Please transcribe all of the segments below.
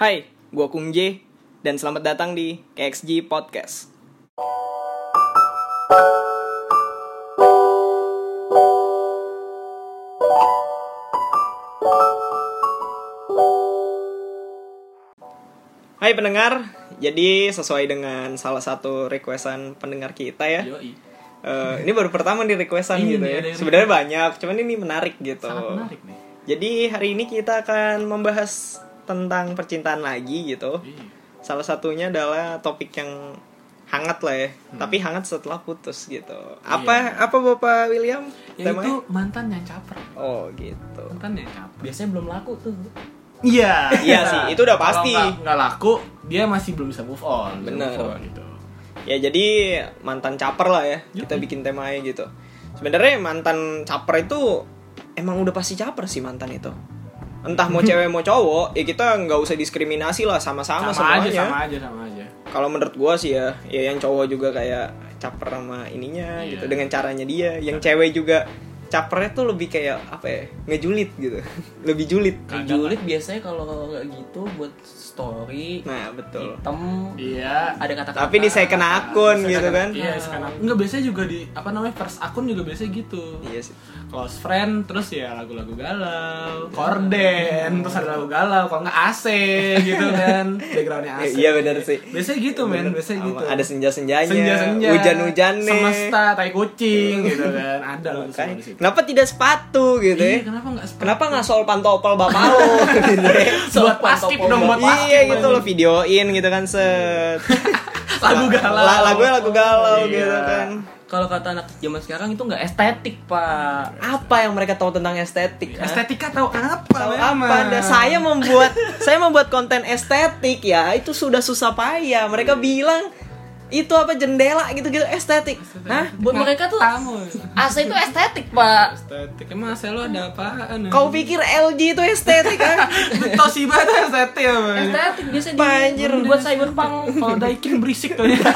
Hai, gua Kung J dan selamat datang di KXG Podcast. Hai pendengar, jadi sesuai dengan salah satu requestan pendengar kita ya. Yoi. Eh, ini baru pertama di requestan Ini gitu nih, ya. yang Sebenarnya banyak, cuman ini menarik gitu. Sangat menarik nih. Jadi hari ini kita akan membahas tentang percintaan lagi gitu. Iya. Salah satunya adalah topik yang hangat lah ya, tapi hangat setelah putus gitu. Apa apa Bapak William? Ya temanya? itu mantan yang caper. Oh gitu. Mantan yang caper. biasanya belum laku tuh Iya. Iya sih, itu udah pasti. Kalau nggak- laku, dia masih belum bisa move on. Bener. move on, gitu. Ya jadi mantan caper lah ya. Kita bikin temanya gitu. Sebenarnya mantan caper itu emang udah pasti caper sih mantan itu. Entah mau cewek mau cowok, ya kita nggak usah diskriminasi lah sama-sama Sama, semuanya. aja, sama aja, sama aja. kalau menurut gua sih ya ya yang cowok juga kayak caper sama ininya Iya. gitu dengan caranya dia yang cewek juga capernya tuh lebih kayak apa ya ngejulit gitu. Lebih julit julid biasanya kalau nggak gitu buat story nah betul. hitam. Iya. ada kata-kata. Tapi di second akun gitu kan? Iya, sekarang enggak biasanya juga di apa namanya first akun juga biasanya gitu. iya sih. Close friend terus ya lagu-lagu galau, korden, terus ada lagu galau, kalau nggak AC gitu kan, backgroundnya AC. iya benar sih. Biasanya gitu men, biasanya gitu. ada senja-senjanya. Senja-senja, hujan-hujan nih semesta, tai kucing gitu kan, ada loh semua Makanya, di situ. Kenapa tidak sepatu gitu Iya, ya kenapa nggak sepatu? kenapa nggak sol pantopel bapak lo gitu ya buat paskip dong, buat paskip. iya gitu lo videoin gitu kan set lagu galau. La- lagunya lagu galau Iya. gitu kan kalau kata anak zaman sekarang itu nggak estetik pak apa yang mereka tahu tentang estetik ah? Estetika tahu apa? tahu apa Anda? saya membuat saya membuat konten estetik ya itu sudah susah payah mereka bilang itu apa jendela gitu-gitu estetik Hah? buat mereka tuh Tamu. AC itu estetik pak Estetik emang saya lo ada apaan? kau pikir LG itu estetik kan Toshiba tuh estetik apa? estetik biasa Banjir. di, buat cyberpunk Kalau Daikin berisik kayaknya.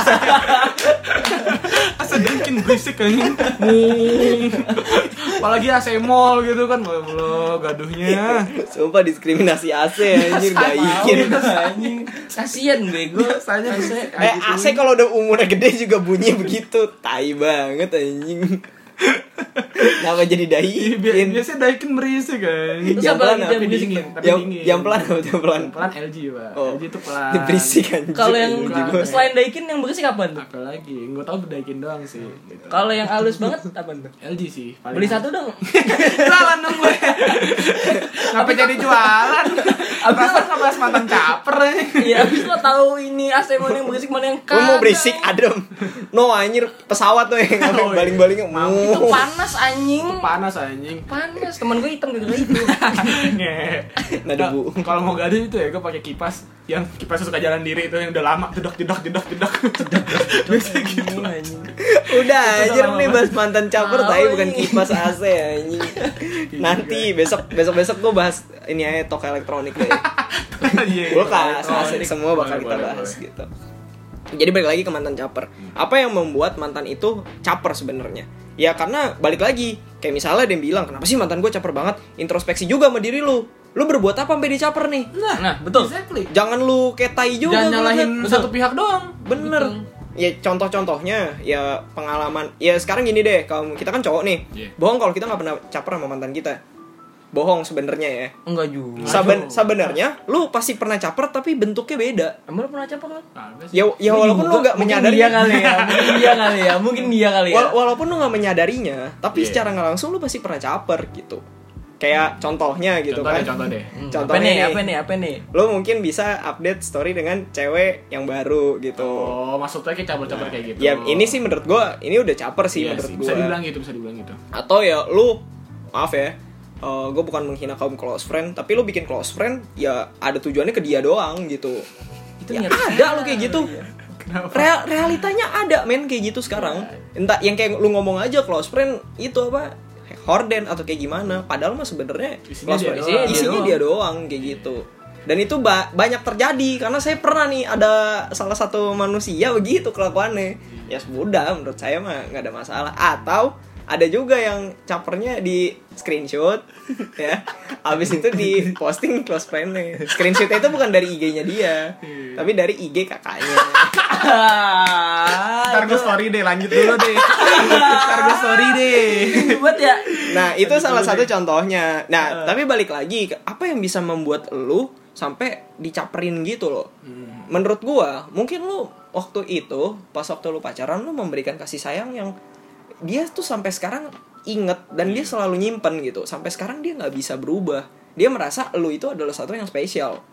Asa Daikin berisik kayaknya. Apalagi AC mall gitu kan, lo gaduhnya. sumpah diskriminasi AC anjir daikin kasian bego AC berisik. eh AC kalau udah umurnya gede juga bunyi begitu tai banget anjing Kenapa jadi Iya, bi- daikin Biasanya Daikin berisik kan. Terus yang pelan apa yang dingin, tapi yang, dingin. yang pelan apa yang pelan Pelan LG, Pak. Oh. LG itu pelan. Ini berisik anjir kalau yang Juga. selain Daikin yang berisik apa tuh Apa lagi? Gue tau Daikin doang sih. Gitu. kalau yang halus banget apa tuh LG sih. paling beli satu dong Jualan dong gue. Ngapa jadi jualan? Abis kan ngebahas mantan caper nih. Iya, abis lo tahu ini AC mana yang berisik mana yang Lu mau kagak. berisik adem No anjir pesawat tuh yang Oh, iya. baling-balingnya Itu Mau panas anjing. Panas anjing. Panas. Temen gue hitam gara-gara itu. Nah, debu. Kalau mau gaduh itu ya gue pakai kipas yang kipasnya suka jalan diri itu yang udah lama jedak jedak jedak jedak. Biasa gitu. Anjing. Udah anjir nih bahas mantan caper tapi bukan kipas AC anjing Nanti besok besok besok gue bahas ini aja toko elektronik deh Iya. Kulkas Oh, asik semua bakal boleh, kita bahas boleh. gitu. Jadi balik lagi ke mantan caper. Apa yang membuat mantan itu caper sebenarnya? Ya karena balik lagi kayak misalnya dia bilang kenapa sih mantan gue caper banget? Introspeksi juga sama diri lu. Lu berbuat apa sampai dia caper nih? Nah, Nah, betul. Exactly. jangan lu kayak tai juga Jangan nyalahin liat. satu pihak doang. bener. Ya contoh-contohnya ya pengalaman. Ya sekarang gini deh kalau kita kan cowok nih. Iya. bohong kalau kita nggak pernah caper sama mantan kita bohong sebenarnya ya Enggak juga. Saben sebenarnya lu pasti pernah caper tapi bentuknya beda Emang lo pernah caper kan? Ya ya walaupun lu nggak menyadari dia kali ya. Mungkin dia kali ya. Mungkin dia kali ya. Wal- walaupun lu nggak menyadarinya tapi Iya. secara nggak langsung lu pasti pernah caper gitu kayak contohnya gitu contoh kan deh, contoh deh. Hmm, apa contohnya nih? nih. Apa nih? Apa nih? lu mungkin bisa update story dengan cewek yang baru gitu Oh, maksudnya kayak caper-caper kayak gitu. ya ini sih menurut gua ini udah caper sih Iya menurut sih, gua bisa dibilang gitu, bisa dibilang gitu. atau ya lu maaf ya gue bukan menghina kaum close friend tapi lu bikin close friend ya ada tujuannya ke dia doang gitu. Itu ya ada lu kayak gitu. Kenapa? Real, realitanya ada men kayak gitu sekarang. Entah yang kayak lu ngomong aja close friend itu apa horden atau kayak gimana. Padahal mah sebenarnya Isinya close dia friend doang. isinya, isinya Dia dia doang kayak gitu. Dan itu ba- banyak terjadi karena saya pernah nih ada salah satu manusia begitu kelakuannya. Ya sudah menurut saya mah nggak ada masalah. Atau ada juga yang capernya di screenshot ya. Abis itu di posting close friend screenshotnya itu bukan dari IG-nya dia tapi dari IG kakaknya. Ntar gue story deh, lanjut dulu deh. Ntar gue story deh. buat ya. Nah itu salah satu contohnya. Nah tapi balik lagi apa yang bisa membuat lu sampai dicaperin gitu loh? Menurut gua mungkin lu waktu itu pas waktu lu pacaran lu memberikan kasih sayang yang dia tuh sampai sekarang inget dan dia selalu nyimpen gitu. Sampai sekarang dia nggak bisa berubah. Dia merasa lu itu adalah satu yang spesial.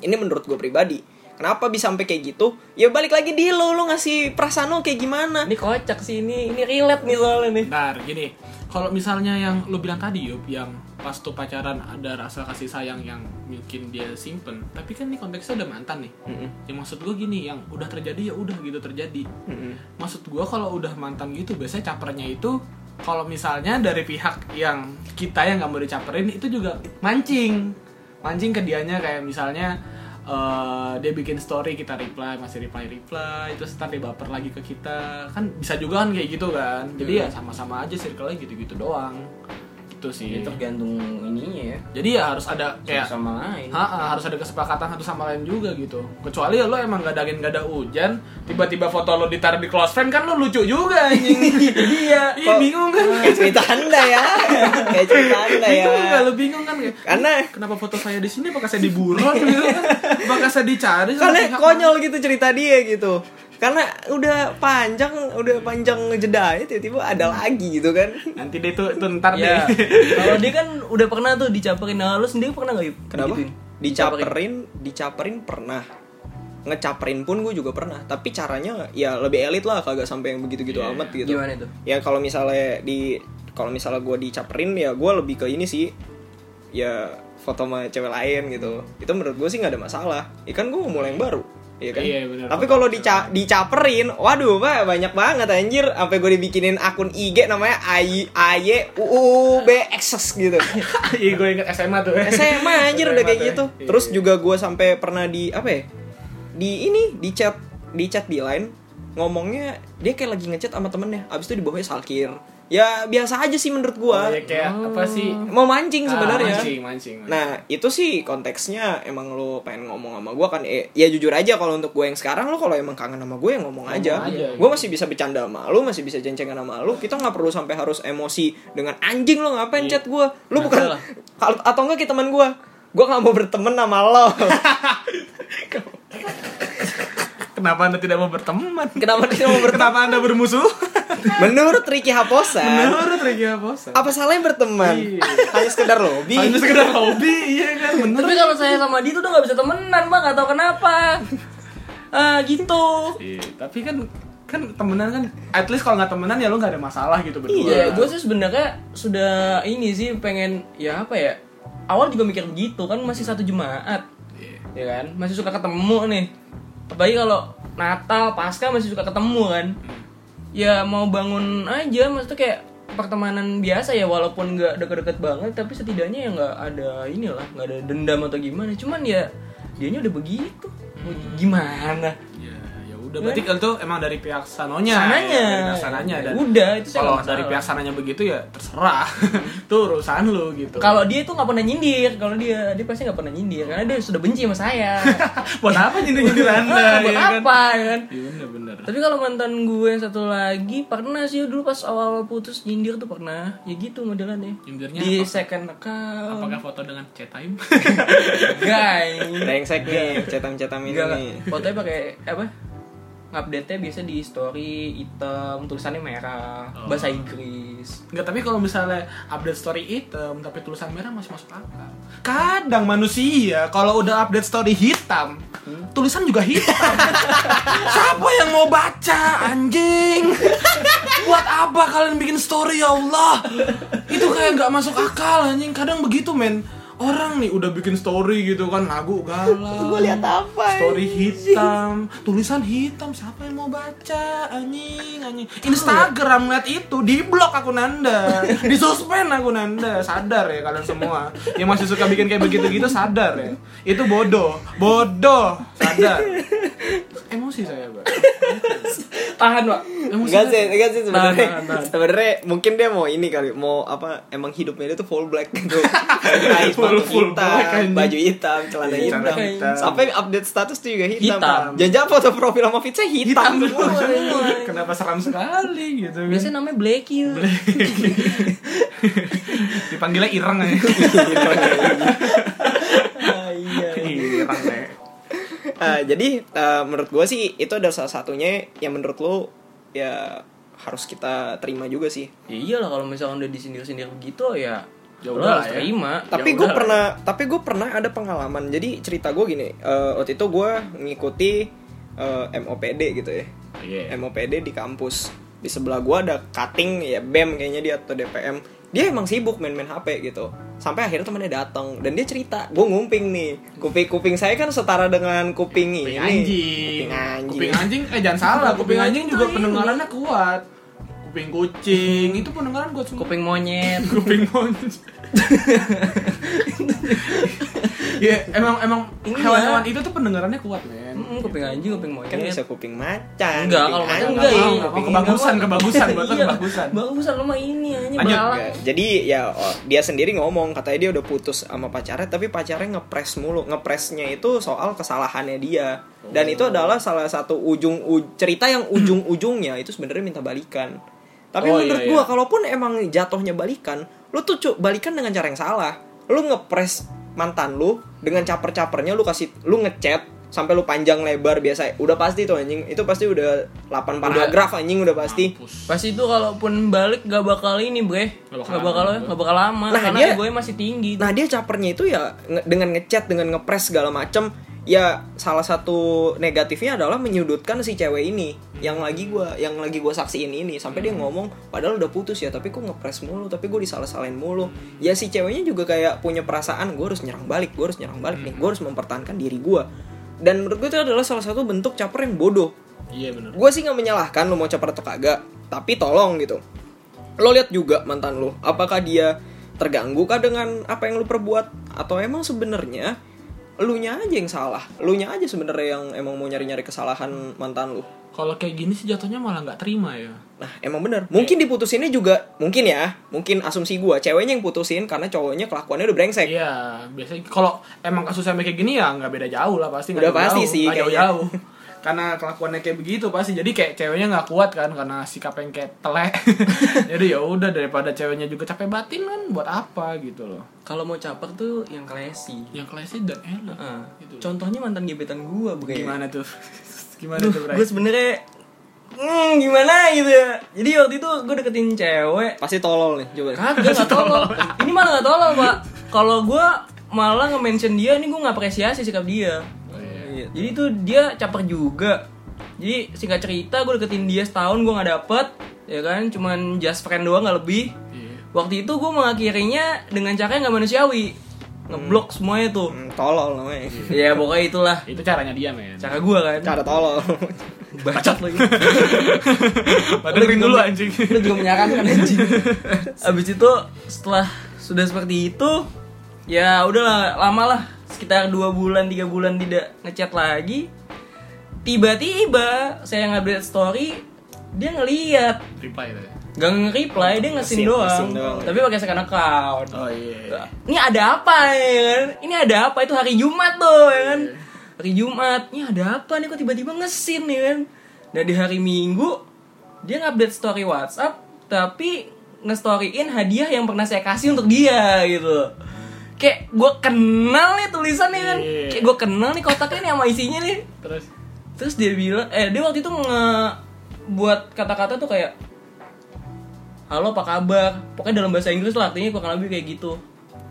Ini menurut gue pribadi. Kenapa bisa sampai kayak gitu? Ya balik lagi di lu lu ngasih perasaan lu kayak gimana? Ini kocak sih ini ini relate nih soalnya nih. Bentar, gini. Kalau misalnya yang lu bilang tadi, Yup, yang pas tuh pacaran ada rasa kasih sayang yang mungkin dia simpen, tapi kan ini konteksnya udah mantan nih. Mm-mm. Ya maksud gue gini, yang udah terjadi ya udah gitu terjadi. Mm-mm. Maksud gue kalau udah mantan gitu, biasanya capernya itu kalau misalnya dari pihak yang kita yang nggak mau dicaperin itu juga mancing, mancing ke dianya kayak misalnya eh, dia bikin story kita reply masih reply reply terus ntar dia baper lagi ke kita. Kan bisa juga kan kayak gitu kan? Jadi ya sama-sama aja circle-nya gitu-gitu doang itu sih. Ini tergantung ininya ya. Jadi ya harus ada kayak sama lain. Ha, harus ada kesepakatan satu sama lain juga gitu. Kecuali ya lo emang gak ada angin gak ada hujan, tiba-tiba foto lo ditaruh di close friend kan lo lucu juga anjing. iya. Iya bingung kan? kayak cerita anda ya. Kayak cerita anda ya. Bingung gak lo? Bingung kan? Karena kenapa foto saya di sini? Apakah saya diburon? Gitu kan? Apakah saya dicari karena konyol gitu cerita dia gitu karena udah panjang udah panjang jedanya tiba-tiba ada lagi gitu kan? Nanti deh tuh, tuh ntar ya deh. kalau dia kan udah pernah tuh dicaperin. Nah lu sendiri pernah nggak kenapa? Digituin? dicaperin dicaperin pernah. Ngecaperin pun gue juga pernah. Tapi caranya ya lebih elit lah kagak sampai yang begitu-gitu Iya. amat gitu. Gimana tuh ya kalau misalnya di kalau misalnya gue dicaperin ya gue lebih ke ini sih. Ya foto sama cewek lain gitu. Itu menurut gue sih nggak ada masalah. Ya kan gue mau mulai yang baru Iya kan? Iya, bener. Tapi kalau dica dicaperin, waduh, Pak, banyak banget anjir. Sampai gue dibikinin akun IG namanya AY AY UUB Access gitu. Iya gue inget SMA tuh. SMA anjir udah kayak SMA gitu. Iya. Terus juga gue sampai pernah di apa ya? Di ini di chat di chat di line ngomongnya dia kayak lagi ngechat sama temennya. Abis itu di bawahnya salkir. Ya biasa aja sih menurut gue. Oh, ya kayak apa sih? Mau mancing sebenarnya. Ah, mancing, mancing, mancing. Nah itu sih konteksnya emang lo pengen ngomong sama gue kan eh, Ya jujur aja kalau untuk gue yang sekarang lo kalau emang kangen sama gue ya ngomong aja, aja, Gue masih bisa bercanda sama lo Masih bisa cencengan sama lo Kita nggak perlu sampai harus emosi Dengan anjing lo ngapain Iya. chat gue Lo Nggak bukan salah. kalau Atau enggak kita teman gue Gue gak mau berteman sama lo Kenapa anda tidak mau berteman? Kenapa dia mau berteman Kenapa anda bermusuh? Menurut Ricky Haposan Menurut Ricky Aposa. Apa salahnya berteman Iya. Hanya sekedar lobby Hanya sekedar hobi, iya kan? Bener. tapi kalau saya sama dia tuh udah nggak bisa temenan bang nggak tahu kenapa ah gitu Iya, tapi kan kan temenan kan at least kalau nggak temenan ya lu nggak ada masalah gitu berdua. Iya, gue sih sebenarnya sudah ini sih pengen ya apa ya? Awal juga mikir begitu kan masih satu jemaat, Iya. ya kan? Masih suka ketemu nih. Apalagi kalau Natal, Pasca masih suka ketemu kan. Ya mau bangun aja, maksudnya kayak pertemanan biasa ya walaupun nggak deket-deket banget tapi setidaknya ya nggak ada inilah nggak ada dendam atau gimana. Cuman ya dianya udah begitu. Mau gimana? Ya, ya udah. Berarti kalau tuh emang dari pihak sanonya. sananya. Ya, dari pihak sananya. Dan udah itu saya kalau dari pihak sananya begitu ya terserah. itu urusan lu gitu. Kalau dia tuh nggak pernah nyindir, kalau dia dia pasti nggak pernah nyindir. Karena dia sudah benci sama saya. buat apa nyindir-nyindir Anda Ah, buat ya kan? apa ya kan? Iya bener. Tapi kalau mantan gue yang satu lagi pernah sih dulu pas awal putus nyindir tuh pernah. Ya gitu modelannya. Nyindirnya Di apa? second account. Apakah foto dengan chat time? Guys. Brengsek nih cetam-cetam ini Enggak, nih fotonya pakai apa? Update-nya biasa di story hitam, tulisannya merah, Oh. bahasa Inggris. Enggak, tapi kalau misalnya update story hitam tapi tulisan merah masih masuk akal. Kadang manusia kalau udah update story hitam, tulisan juga hitam. Siapa yang mau baca, anjing? Buat apa kalian bikin story ya Allah? Itu kayak nggak masuk akal anjing. Kadang begitu, men. Orang nih udah bikin story gitu kan lagu galau. Gue lihat apa Story hitam, tulisan hitam, siapa yang mau baca? Anjing, anjing. Instagram ngeliat itu, di blok akun Anda, di suspend akun Anda. Sadar ya kalian semua. Yang masih suka bikin kayak begitu-gitu sadar ya. Itu bodoh, bodoh, sadar. Emosi saya, Pak. Tahan, Pak. Enggak sih, enggak sih sebenarnya. Sebenarnya mungkin dia mau ini kali, mau apa? Emang hidupnya dia tuh full black gitu. Sepatu Full- full black, hitam, anjing. baju hitam, celana Iya, hitam. hitam. Sampai update status tuh juga hitam. Hitam. Jangan foto profil sama fit saya hitam. semua. Kenapa seram sekali gitu kan? Biasanya namanya Blacky. Dipanggilnya Ireng ya. Ah, iya. Eh, jadi eh, menurut gue sih itu adalah salah satunya yang menurut lo ya harus kita terima juga sih. Ya iyalah kalau misalnya udah disindir-sindir begitu ya Ya udah ya. terima. tapi Ya gue udah. pernah tapi gue pernah ada pengalaman jadi cerita gue gini eh, waktu itu gue ngikuti eh, MOPD gitu ya Iya. MOPD di kampus di sebelah gue ada cutting ya BEM kayaknya dia atau DPM dia emang sibuk main-main HP gitu sampai akhirnya temennya datang dan dia cerita gue ngumping nih kuping kuping saya kan setara dengan kuping ini Kuping anjing. kuping anjing Kuping anjing eh jangan salah, kuping Kuping anjing juga pendengarannya kuat. Kuping kucing itu pendengaran kuat semua. kuping monyet. kuping monyet. ya emang emang Iya. hewan-hewan itu tuh pendengarannya kuat men. Mm, kuping anjing, kuping monyet. kan bisa kuping macan Enggak, kalau macan enggak. Nggak mau, kebagusan, kebagusan, buat kebagusan. Bagusan lo mah ini Lanjut. Enggak. Jadi ya oh, dia sendiri ngomong katanya dia udah putus sama pacarnya tapi pacarnya ngepres mulu. Ngepresnya itu soal kesalahannya dia. Dan itu adalah salah satu ujung u- cerita yang ujung-ujungnya itu sebenarnya minta balikan. Tapi Oh, menurut iya, gua iya. kalaupun emang jatuhnya balikan, lu tuh cu- balikan dengan cara yang salah. Lu ngepres mantan lu dengan caper-capernya lu kasih lu ngechat sampai lu panjang lebar biasa. Udah pasti tuh anjing. Itu pasti udah 8 paragraf anjing udah pasti. Mampus. Pas itu kalaupun balik gak bakal ini bre Nggak bakal Gak bakal, lama. gak bakal lama Nah, Karena dia- gue masih tinggi Nah dia capernya itu ya nge- dengan ngechat dengan ngepres segala macem ya salah satu negatifnya adalah menyudutkan si cewek ini yang lagi gua yang lagi gua saksiin ini sampai dia ngomong padahal udah putus ya tapi kok ngepres mulu tapi gue disalah-salahin mulu ya si ceweknya juga kayak punya perasaan gue harus nyerang balik gue harus nyerang balik nih gue harus mempertahankan diri gue dan menurut gue itu adalah salah satu bentuk caper yang bodoh. Iya benar. gue sih nggak menyalahkan lo mau caper atau kagak tapi tolong gitu. Lo lihat juga mantan lo apakah dia terganggu kah dengan apa yang lo perbuat? Atau emang sebenarnya lu nya aja yang salah lu nya aja sebenarnya yang emang mau nyari nyari kesalahan mantan lu Kalau kayak gini sih jatuhnya malah nggak terima ya. nah emang bener mungkin diputusinnya juga mungkin ya mungkin asumsi gue ceweknya yang putusin karena cowoknya kelakuannya udah brengsek Iya, biasanya kalau emang kasus sampai kayak gini ya nggak beda jauh lah pasti Udah pasti jauh-jauh, sih nggak kayaknya. jauh-jauh. Karena kelakuannya kayak begitu pasti. Jadi kayak ceweknya nggak kuat kan karena sikap yang kayak telek. Jadi ya udah daripada ceweknya juga capek batin kan buat apa gitu loh. Kalau mau caper tuh yang classy Yang classy dan enak. Heeh. Gitu. Contohnya mantan gebetan gue bre Gimana tuh? Gimana Duh, tuh, Bray? gue sebenarnya hmm, gimana gitu ya jadi waktu itu gue deketin cewek pasti tolol nih coba kagak nggak tolol ini malah nggak tolol pak kalau gue malah nge-mention dia ini gue nggak apresiasi sikap dia Iya. jadi tuh dia caper juga. Jadi singkat cerita gue deketin dia setahun gue nggak dapet ya kan? Cuman just friend doang nggak lebih. Iya. waktu itu gue mengakhirinya dengan cara yang nggak manusiawi. Ngeblok semuanya tuh. Hmm, tolol namanya. Ya pokoknya itulah. Itu caranya dia, men. cara gue kan? Cara tolol. Bacot lagi. Padahal ring dulu anjing. Lu juga menyarankan anjing. Abis itu setelah sudah seperti itu, ya udahlah lama lah sekitar dua bulan tiga bulan tidak ngechat lagi. Tiba-tiba saya ngupdate story, dia ngeliat Reply tadi. Gak nge-reply, dia ngesin doang. doang. Tapi pakai second account. Oh iya. Ini ada apa ya kan? Ini ada apa? Itu hari Jumat tuh ya kan? Iya. Hari Jumat. Ini ada apa nih kok tiba-tiba ngesin ya kan? Nah di hari Minggu dia ngupdate story WhatsApp tapi nge-storyin hadiah yang pernah saya kasih untuk dia gitu. Kayak gue kenal nih tulisannya kan. Kayak gue kenal nih kotaknya nih sama isinya nih. Terus Terus dia bilang, eh dia waktu itu nge buat kata-kata tuh kayak Halo apa kabar? Pokoknya dalam bahasa Inggris lah artinya kurang lebih kayak gitu.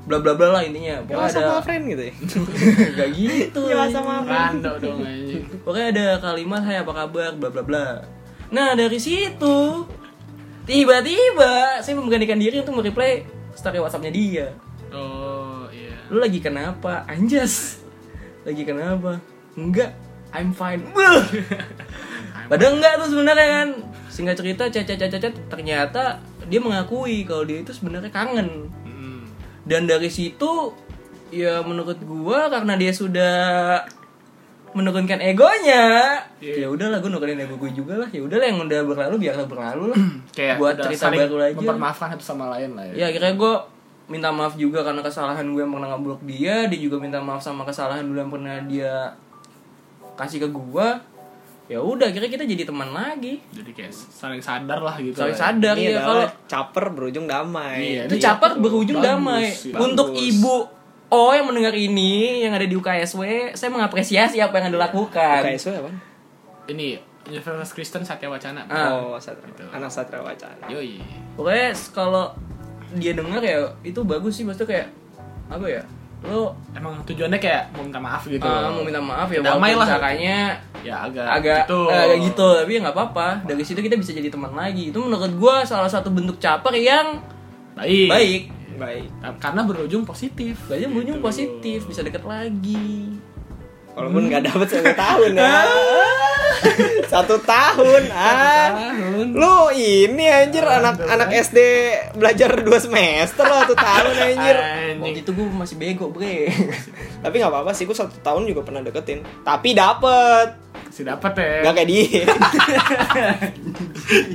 Bla bla bla lah intinya. ya Pokoknya sama ada friend gitu ya Gak gitu. Ya, sama rando dong anjing. Pokoknya ada kalimat hai apa kabar bla bla bla. Nah, dari situ tiba-tiba saya memberanikan diri untuk mereply story WhatsApp-nya dia. Oh. Lu lagi kenapa? Anjas. Lagi kenapa? Enggak, I'm fine. Padahal enggak tuh sebenarnya kan. Singkat cerita, cacat cacat ternyata dia mengakui kalau dia itu sebenarnya kangen. Mm. Dan dari situ ya menurut gua karena dia sudah menurunkan egonya Iya. ya udahlah gue nurunin ego gue juga lah ya udahlah yang udah berlalu biarlah berlalu lah kayak buat cerita baru aja mempermaafkan satu sama lain lah ya akhirnya gue minta maaf juga karena kesalahan gue yang pernah ngeblok dia dia juga minta maaf sama kesalahan dulu yang pernah dia kasih ke gue ya udah akhirnya kita jadi teman lagi jadi kayak saling sadar lah gitu saling lah. sadar Ini ya kalau caper berujung damai. Iya, itu Iya, caper berujung Bagus, damai iya. untuk Bagus. ibu Oh yang mendengar ini yang ada di UKSW saya mengapresiasi apa yang anda lakukan KSW apa? ini Universitas Kristen Satya Wacana Ah. Oh, Satria. Gitu. Anak Satria Wacana. yoi pokoknya kalau dia dengar ya itu bagus sih maksudnya kayak apa ya lo emang tujuannya kayak mau minta maaf gitu ah, mau minta maaf ya damai walaupun lah caranya ya agak agak gitu. eh, agak gitu tapi ya nggak apa-apa dari situ kita bisa jadi teman lagi itu menurut gua salah satu bentuk caper yang baik baik Baik. karena berujung positif Banyak berujung Gitu. positif bisa deket lagi Walaupun nggak dapet satu tahun ya. satu tahun. Ah. tahun. Lu ini anjir anak anak SD belajar dua semester lo satu tahun anjir. Waktu itu gua masih bego bre Tapi nggak apa-apa sih, gue satu tahun juga pernah deketin. Tapi dapet, si dapat ya nggak kayak dia.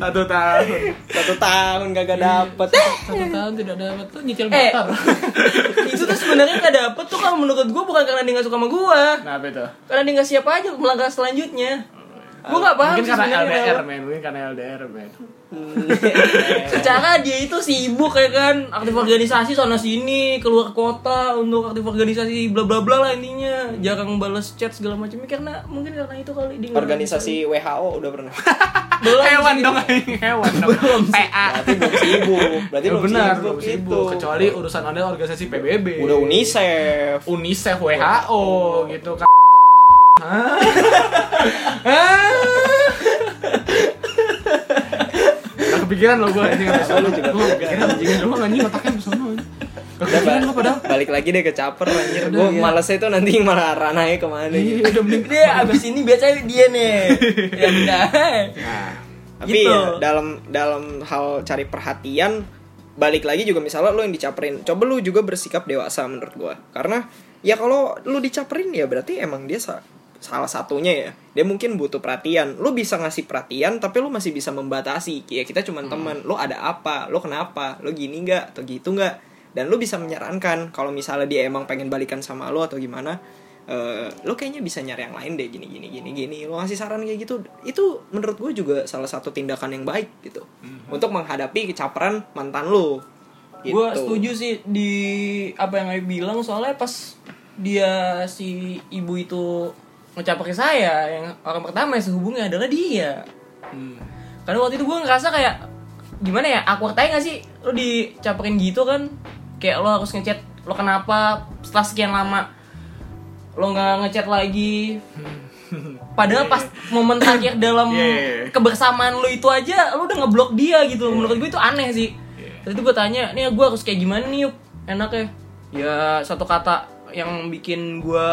satu tahun satu tahun gak dapet. satu tahun tidak dapat tuh nyicil Eh. motor itu tuh sebenarnya nggak dapet tuh kalau menurut gua bukan karena dia nggak suka sama gua nah itu karena dia nggak siap aja melangkah selanjutnya gua nggak paham mungkin karena LDR men mungkin karena LDR men secara dia itu sibuk kayak kan aktif organisasi sana sini keluar kota untuk aktif organisasi bla bla bla lah intinya jarang balas chat segala macamnya karena mungkin karena itu kali nggak Organisasi WHO udah pernah. belum hewan dong hewan dong Belum. PA Berarti belum sibuk. Berarti Ya belum benar, sibuk, belum sibuk. gitu. Kecuali urusan Anda organisasi PBB. udah UNICEF. UNICEF, WHO gitu kan. Udah kepikiran lo gue anjing abis Lu juga Gue kepikiran anjing doang anjing otaknya di sono anjing. Kepikiran lo padahal. Balik lagi deh ke caper anjir. Gue iya. malesnya itu nanti malah ranahnya ke mana gitu. Iya, udah mending. dia abis ini biasanya dia nih yang udah Nah, Tapi Gitu. ya, dalam dalam hal cari perhatian balik lagi juga misalnya lo yang dicaperin, coba lu juga bersikap dewasa menurut gua. Karena ya kalau lu dicaperin ya berarti emang dia salah satunya ya. Dia mungkin butuh perhatian. Lu bisa ngasih perhatian tapi lu masih bisa membatasi. Ya kita cuma teman. Lu ada apa? Lu kenapa? Lu gini nggak atau gitu nggak? Dan lu bisa menyarankan kalau misalnya dia emang pengen balikan sama lu atau gimana. eh lo kayaknya bisa nyari yang lain deh gini gini gini gini lo ngasih saran kayak gitu itu menurut gue juga salah satu tindakan yang baik gitu untuk menghadapi kecaperan mantan lo gitu. gue setuju sih di apa yang Ayu bilang soalnya pas dia si ibu itu ngecaper ke saya yang orang pertama yang sehubungnya adalah dia. Hmm. karena waktu itu gue ngerasa kayak gimana ya awkward aja gak sih? Lo dicaperin gitu kan? Kayak lo harus ngechat lo kenapa? Setelah sekian lama lo nggak ngechat lagi. Padahal pas momen terakhir dalam Yeah. kebersamaan lo itu aja lo udah ngeblok dia gitu menurut gue itu aneh sih. Yeah. Terus itu gue tanya nih gue harus kayak gimana nih yuk? Enaknya? Ya satu kata yang bikin gue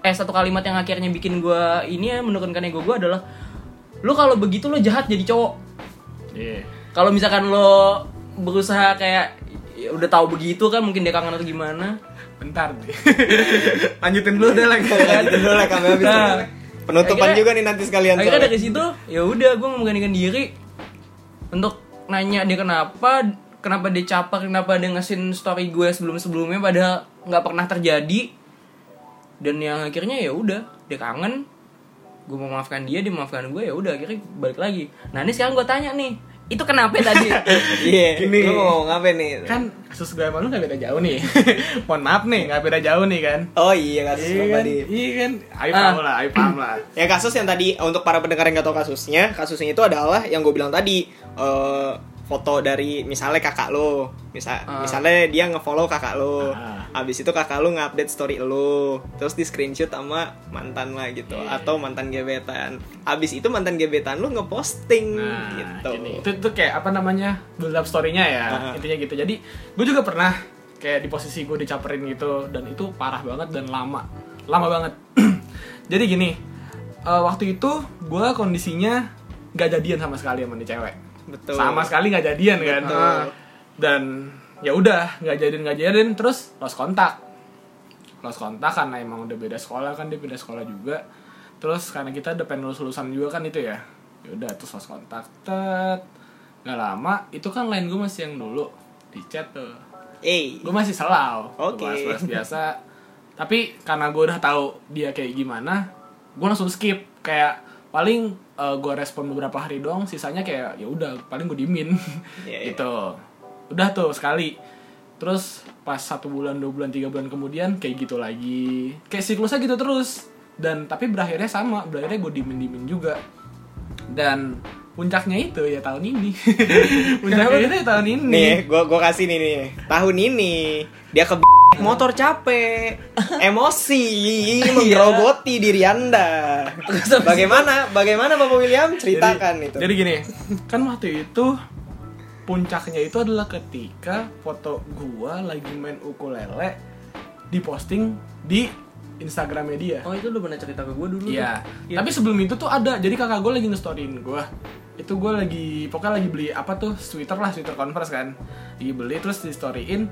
eh satu kalimat yang akhirnya bikin gue ini ya menurunkan ego gue adalah lo kalau begitu lo jahat jadi cowok Iya. kalau misalkan lo berusaha kayak ya udah tahu begitu kan mungkin dia kangen atau gimana Bentar deh. Lanjutin dulu deh lagi. Lanjutin dulu lah kami habis Nah, penutupan akhirnya- juga nih nanti sekalian akhirnya soalnya. dari situ ya udah gue memberanikan diri untuk nanya dia kenapa kenapa dia caper kenapa dia ngesin story gue sebelum sebelumnya padahal nggak pernah terjadi dan yang akhirnya ya udah dia kangen gue memaafkan dia dia memaafkan gue ya udah akhirnya balik lagi nah ini sekarang gue tanya nih itu kenapa tadi Iya, Gini. lo mau ngomong apa nih? Kan kasus gue sama lu gak beda jauh nih. Mohon maaf nih, gak beda jauh nih kan. Oh iya kasus Iya kan? tadi. Iya kan? Ayo Ah. paham lah, ayo paham lah. Ya kasus yang tadi untuk para pendengar yang gak tahu kasusnya, kasusnya itu adalah yang gue bilang tadi eh, foto dari misalnya kakak lo, misal Ah. misalnya dia ngefollow kakak lo, Ah. habis itu kakak lo ngupdate story lo, terus di screenshot sama mantan lah gitu, Iya. atau mantan gebetan, habis itu mantan gebetan lo ngeposting Nah, gitu. gini. Itu tuh kayak apa namanya? Build up story-nya ya. Ah. Intinya gitu. Jadi, gue juga pernah kayak di posisi gue dicaperin gitu dan itu parah banget dan lama. Lama banget. Jadi gini, eh, waktu itu gue kondisinya gak jadian sama sekali sama nih cewek. Betul. Sama sekali gak jadian kan. Betul. Ah. Dan ya udah nggak jadian nggak jadian terus lost kontak lost kontak karena emang udah beda sekolah kan dia beda sekolah juga terus karena kita udah pengen lulus lulusan juga kan itu ya ya udah terus lost kontak tet nggak lama itu kan line gue masih yang dulu di chat tuh Eh, gue masih selau Oke. bahas biasa tapi karena gue udah tahu dia kayak gimana gue langsung skip kayak paling gue respon beberapa hari doang sisanya kayak ya udah paling gue dimin Iya, iya. gitu. Udah tuh sekali. Terus pas satu bulan dua bulan tiga bulan kemudian kayak gitu lagi. Kayak siklusnya gitu terus. Dan tapi berakhirnya sama. Berakhirnya gue dimin dimin juga. Dan puncaknya itu ya tahun ini. Puncaknya itu ya tahun ini. Nih, gua gua kasih nih nih. Tahun ini dia ke motor capek, emosi, menggerogoti diri Anda. Bagaimana? Bagaimana Bapak William? Ceritakan itu. Jadi gini, kan waktu itu puncaknya itu adalah ketika foto gua lagi main ukulele diposting di Instagramnya dia. Oh itu udah pernah cerita ke gue dulu. Iya. Iya. Tapi sebelum itu tuh ada. Jadi kakak gue lagi nge-storyin gue. Itu gue lagi pokoknya lagi beli apa tuh sweater lah, sweater Converse kan. Lagi beli terus di storyin.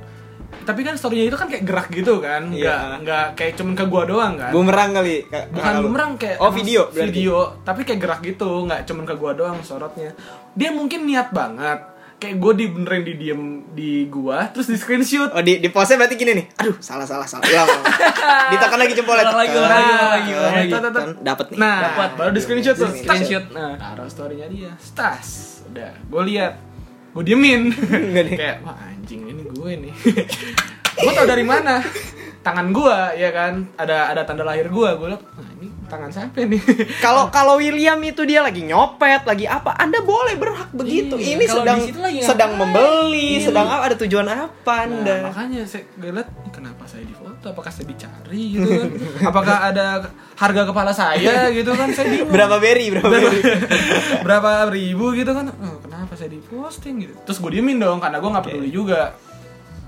Tapi kan storynya itu kan kayak gerak gitu kan, nggak Iya. nggak kayak cuman ke gua doang kan. Bumerang kali. Bukan bumerang kayak Oh, video berarti. Video, tapi kayak gerak gitu, nggak cuman ke gua doang sorotnya. Dia mungkin niat banget. Kayak gue di beneran di diem di gua, terus di screenshot. Oh di di postnya berarti gini nih. Aduh, salah salah salah. Ulang. Ditekan lagi jempolnya. Ulang lagi, ulang lagi, ulang lagi, dapat nih. Nah, Dapat. baru di screenshot tuh. Screenshot. Nah. Taruh storynya dia. Stas. Udah, gue lihat. Gue diemin. Kayak, wah anjing ini gue nih. gue tau dari mana? Tangan gue, ya kan? Ada ada tanda lahir gue. Gue liat, nah ini tangan siapa nih? Kalau kalau William itu dia lagi nyopet, lagi apa? Anda boleh berhak begitu. Iya, Ini sedang di sedang membeli, Iya. sedang apa? Ada tujuan apa Anda? Nah, makanya saya gue liat, "Ih, kenapa saya difoto? Apakah saya dicari gitu kan? Apakah ada harga kepala saya gitu kan? Saya bingung. berapa berry? Berapa berapa, berry? berapa ribu gitu kan kenapa saya di posting gitu. Terus gue diemin dong karena gue nggak peduli juga.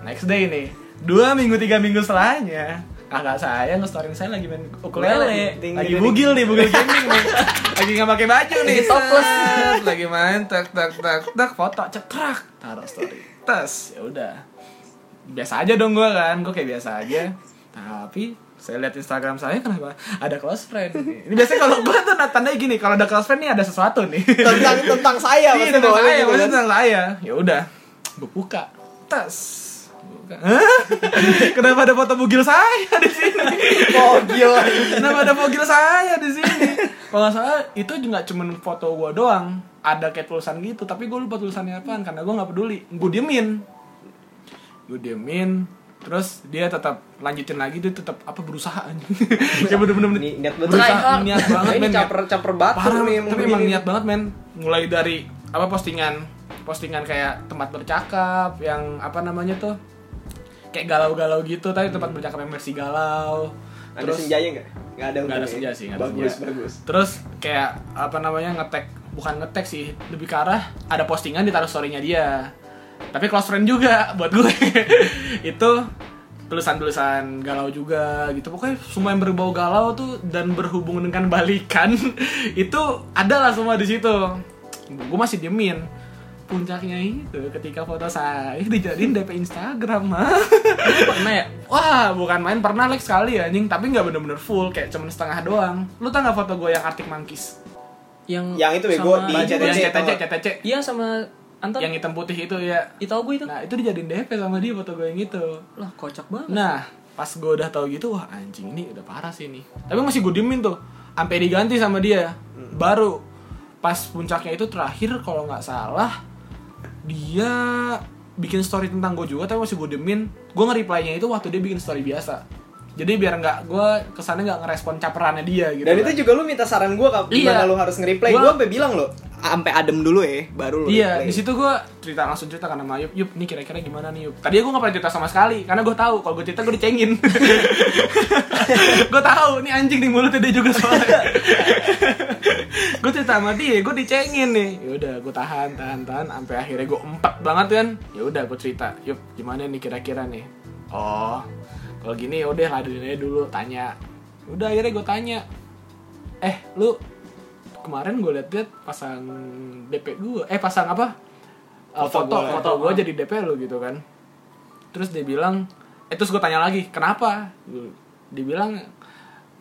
Next day nih. Dua minggu tiga minggu setelahnya kakak saya nge-storyin saya lagi main ukulele. Ding, lagi ding, ding. bugil nih bugil gaming nih. Lagi nggak pakai baju nih. Topless. Lagi main tak tak tak tak. Foto cetrak taruh story. Tes ya udah. Biasa aja dong gue kan gue kayak biasa aja. Tapi saya lihat Instagram saya kenapa ada close friend ini biasanya kalau gue tuh tandanya gini kalau ada close friend nih ada sesuatu nih tentang tentang saya Iya, tentang saya, gitu maksudnya kan. tentang saya. Ya udah, gue buka. Tas. Buka. Kenapa ada foto bugil saya di sini? Oh gila. Kenapa ada bugil saya di sini? Kalau nggak salah itu juga cuman foto gue doang. Ada kayak tulisan gitu, tapi gue lupa tulisannya apaan karena gue nggak peduli. Gue diemin. Gue diemin. Terus dia tetap lanjutin lagi dia tetap apa berusaha ya bener-bener Ni- niat banget. berusaha niat banget men caper caper parah nih tapi emang niat banget men mulai dari apa postingan postingan kayak tempat bercakap yang apa namanya tuh kayak galau-galau gitu tapi tempat bercakap yang versi galau Ada senjanya enggak? Enggak ada nggak ada senja sih nggak ada Bagus, senja. bagus. terus kayak apa namanya ngetek bukan ngetek sih lebih ke arah ada postingan ditaruh storynya dia tapi close friend juga buat gue itu tulisan-tulisan galau juga gitu pokoknya semua yang berbau galau tuh dan berhubungan dengan balikan itu ada lah semua di situ gue masih diemin puncaknya itu ketika foto saya dijadiin DP Instagram mah Pernah ya? Wah, bukan main pernah like sekali anjing, tapi nggak bener-bener full, kayak cuman setengah doang. Lu tau nggak foto gue yang Arctic Monkeys? Yang Yang itu bego sama- di CTC, CTC? CTC. Iya sama Anton. Yang hitam putih itu ya. Itu gue itu. Nah, itu dijadiin DP sama dia foto gue yang itu. Lah kocak banget. Nah, pas gue udah tahu gitu, wah anjing ini udah parah sih ini. Tapi masih gue diemin tuh, sampai diganti sama dia. Baru pas puncaknya itu terakhir kalau nggak salah dia bikin story tentang gue juga tapi masih gue diemin gue nge-reply-nya itu waktu dia bikin story biasa jadi biar nggak gue kesannya nggak ngerespon caperannya dia gitu Dan kan. itu juga lu minta saran gue kap Iya. gimana lu harus nge-reply. Gue sampai bilang lo, sampai adem dulu ya, baru lu Iya, di situ gue cerita langsung cerita karena sama Yup, Yup, ini kira-kira gimana nih Yup. Tadi gue gak pernah cerita sama sekali, karena gue tahu kalau gue cerita gue dicengin. gue tahu, ini anjing di mulutnya dia juga soalnya. gue cerita sama dia, gue dicengin nih. Ya udah, gue tahan, tahan, tahan, sampai akhirnya gue empat banget kan. Ya udah, gue cerita, Yup, gimana nih kira-kira nih? Oh, kalau gini ya udah ladenin aja dulu, tanya. Udah akhirnya gue tanya, eh lu kemarin gue liat-liat pasang DP gue eh pasang apa? Uh, Foto foto gua. foto gue jadi DP lu gitu kan. Terus dia bilang eh terus gue tanya lagi kenapa? Dia bilang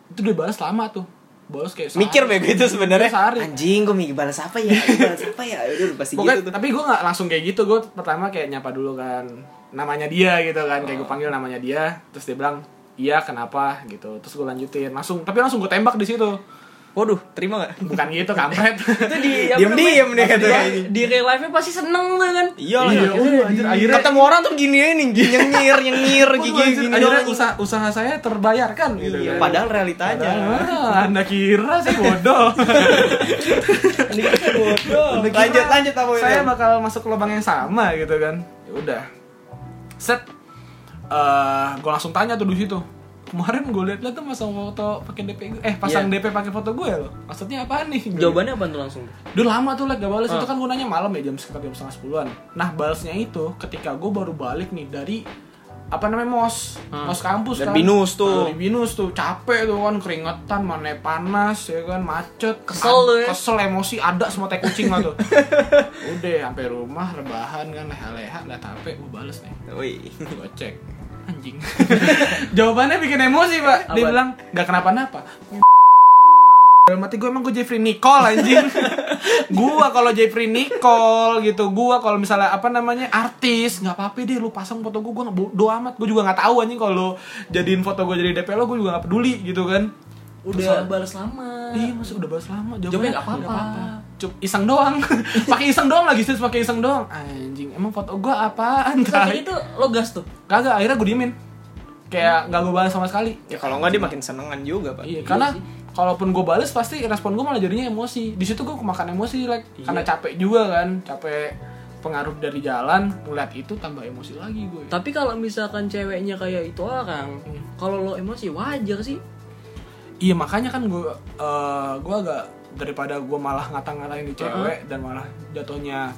itu dia balas lama tuh. Bolos kayak mikir sehari. bego itu sebenarnya. Sehari. anjing gue mikir balas apa ya? Balas apa ya? Udah udah pasti Pokoknya, gitu tuh. tapi gue nggak langsung kayak gitu gue pertama kayak nyapa dulu kan namanya dia gitu kan kayak gue panggil namanya dia terus dia bilang iya kenapa? gitu. Terus gue lanjutin langsung tapi langsung gue tembak di situ. Waduh terima gak bukan gitu kampret. Itu di diem namanya? nih katanya di real life nya pasti seneng tuh kan? Iya lah iya anjir akhirnya ketemu orang tuh gini nih nyengir nyengir gigi gini akhirnya usaha usaha saya terbayarkan gitu Iya, kan. padahal realitanya Ah, anda kira sih bodoh. Bodoh. Anda kira lanjut lanjut apa saya bakal masuk ke lubang yang sama gitu kan. Ya udah set. Eh gue langsung tanya tuh di situ. Kemarin gue liat-liat tuh masang foto pakai DP gue eh pasang Iya. DP pakai foto gue loh. Maksudnya apa nih? Jawabannya apa tuh langsung? Dulu lama tuh like gak balas Ah. itu kan gue nanya malam ya jam sekitar jam setengah sepuluhan. Nah balasnya itu ketika gue baru balik nih dari apa namanya mos. Ah. mos kampus Dan kan. binus tuh. dari binus tuh. Capek tuh kan keringetan mana panas ya kan macet. Kesel lu ya. kesel emosi ada semua tai kucing lah tuh. Udah sampai rumah rebahan kan leha-leha liat HP gue bales nih. Wih. gue cek. Anjing. Jawabannya bikin emosi pak. Dia bilang nggak kenapa-napa. Dalam hati gue emang gue Jeffrey Nicole anjing gua kalau Jeffrey Nicole gitu gua kalau misalnya apa namanya artis nggak apa-apa deh lu pasang foto gue gue nggak bodo amat. Gue juga nggak tahu anjing kalau lu jadiin foto gue jadi DP lo gue juga nggak peduli gitu kan. Udah balas lama Iya masa udah bahas lama Jawabnya nggak apa-apa. Cup iseng doang. Pakai iseng doang lagi sih pakai iseng doang. Anjing emang foto gua apaan tai? kayak gitu lo gas tuh? Kagak, akhirnya gue diemin. Kayak gak gue balas sama sekali. Ya kalau nggak dia makin senengan juga pak. Iya, karena kalaupun gue balas pasti respon gue malah jadinya emosi. Di situ gue kemakan emosi like Karena capek juga kan Capek pengaruh dari jalan Ngeliat itu tambah emosi lagi gue tapi kalau misalkan ceweknya kayak itu orang kalau lo emosi wajar sih. Iya makanya kan gue eh gue agak daripada gue malah ngata-ngatain di cewek dan malah jatuhnya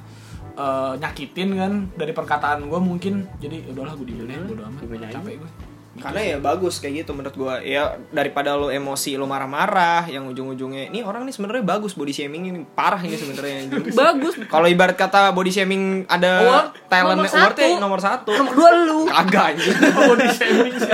eh, nyakitin kan dari perkataan gue mungkin jadi udahlah gue diemin aja bodo amat Diemin aja. capek gue karena ya bagus kayak gitu menurut gua. Ya daripada lo emosi lo marah-marah yang ujung-ujungnya ini orang nih sebenarnya bagus body shaming ini parah ini sebenarnya bagus. Kalau ibarat kata body shaming ada Award talent nomor awardnya satu. nomor satu. Nomor dua lu. Kagak body shaming sih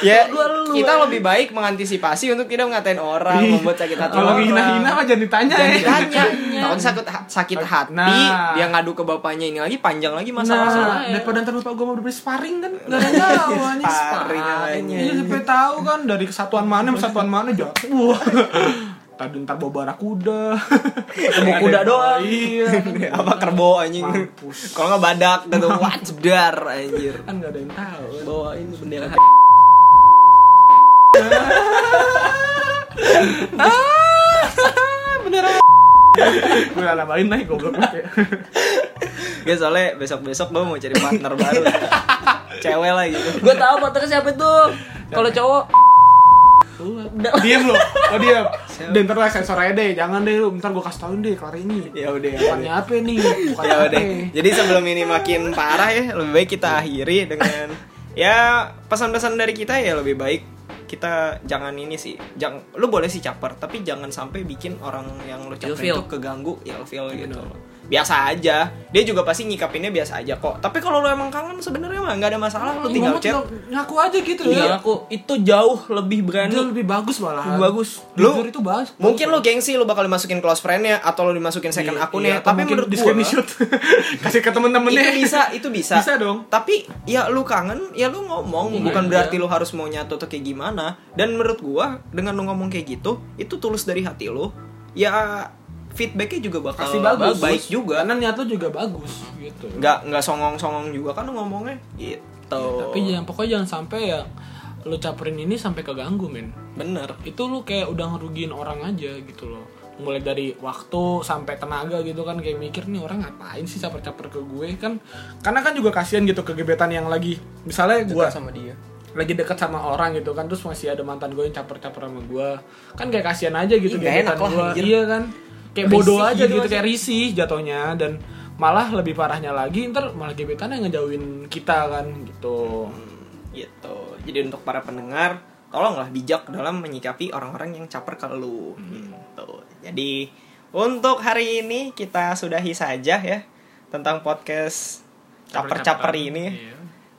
ya lu, kita anjing. lebih baik mengantisipasi untuk tidak ngatain orang Iya. membuat sakit hati kalau hina-hina mah jangan ditanya jangan ya. ditanya. Takut sakit sakit hati Nah. dia ngadu ke bapaknya ini lagi panjang lagi Nah, masalah daripada ntar lupa gue mau beri sparring kan Gak ada yang namanya. Iya sampai tahu kan dari kesatuan mana kesatuan mana jatuh Tadi ntar bawa barakuda Ketemu kuda doang. Iya apa kerbau anjing? Kalau nggak badak gitu. Wah jedar anjir. Kan gak ada yang tahu kan. bawain bendera Gue nambahin lah goblok banget ya soalnya besok-besok gue mau cari partner baru. Cewek lah gitu. Gue tahu partnernya siapa tuh kalau cowok. Diem lu. Oh diem Dan ntar lah sensor aja deh. Jangan deh lu. Ntar gue kasih tauin deh Kelar ini. Ya udah. Ya Bukannya apa nih? Bukan Ya udah. Jadi sebelum ini makin parah ya Lebih baik kita akhiri dengan Ya pesan-pesan dari kita ya lebih baik kita jangan ini sih jangan lu boleh sih caper tapi jangan sampai bikin orang yang lu caper itu keganggu ilfeel gitu. loh biasa aja. Dia juga pasti nyikapinnya biasa aja kok. Tapi kalau lu emang kangen sebenarnya mah nggak ada masalah lu tinggal Ngomong chat. tinggal Ngaku aja gitu Iya, ya. Aku itu jauh lebih berani. Itu lebih bagus malah lebih bagus. Lu- Jujur itu bagus. Mungkin lu gengsi lu bakal dimasukin close friend-nya atau lu dimasukin second Iya, akunnya. iya, tapi menurut gua screenshot. Kasih ke temen-temennya. Itu bisa itu bisa. Bisa dong. tapi ya lu kangen ya lu ngomong. Iya, bukan iya. berarti lu harus mau nyatu atau kayak gimana dan menurut gua dengan lu ngomong kayak gitu itu tulus dari hati lu. Ya feedbacknya juga bakal pasti bagus. baik juga. Karena niat lu juga bagus gitu. Nggak nggak songong-songong juga kan lu ngomongnya? Gitu. Tapi jangan pokoknya jangan sampai ya lu caperin ini sampai keganggu men. Bener. Itu lu kayak udah ngerugiin orang aja gitu loh. Mulai dari waktu sampai tenaga gitu kan kayak mikir nih orang ngapain sih caper-caper ke gue? Kan karena kan juga kasihan gitu ke gebetan yang lagi. Misalnya gue sama dia lagi deket sama orang gitu kan terus masih ada mantan gue yang caper-caper sama gue kan kayak kasihan aja gitu Ih, enak gue iya kan? Kayak bodoh aja gitu gitu kayak risih jatuhnya dan malah lebih parahnya lagi ntar malah gebetan yang ngejauhin kita kan gitu. Gitu. Jadi untuk para pendengar tolonglah bijak dalam menyikapi orang-orang yang caper ke lu Hmm. gitu. Jadi untuk hari ini kita sudahi saja ya tentang podcast caper-caper ini. Iya.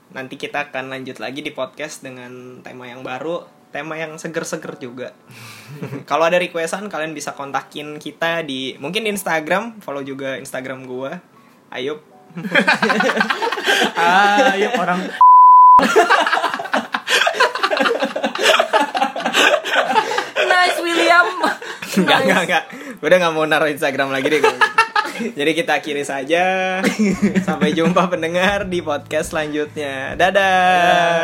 Nanti kita akan lanjut lagi di podcast dengan tema yang baru tema yang seger-seger juga. Kalau ada requestan kalian bisa kontakin kita di mungkin di Instagram, follow juga Instagram gua. Ayub. Ah, ya orang nice William Enggak, enggak, enggak. Udah nggak mau naruh Instagram lagi deh. Jadi kita akhiri saja. Sampai jumpa pendengar di podcast selanjutnya. Dadah.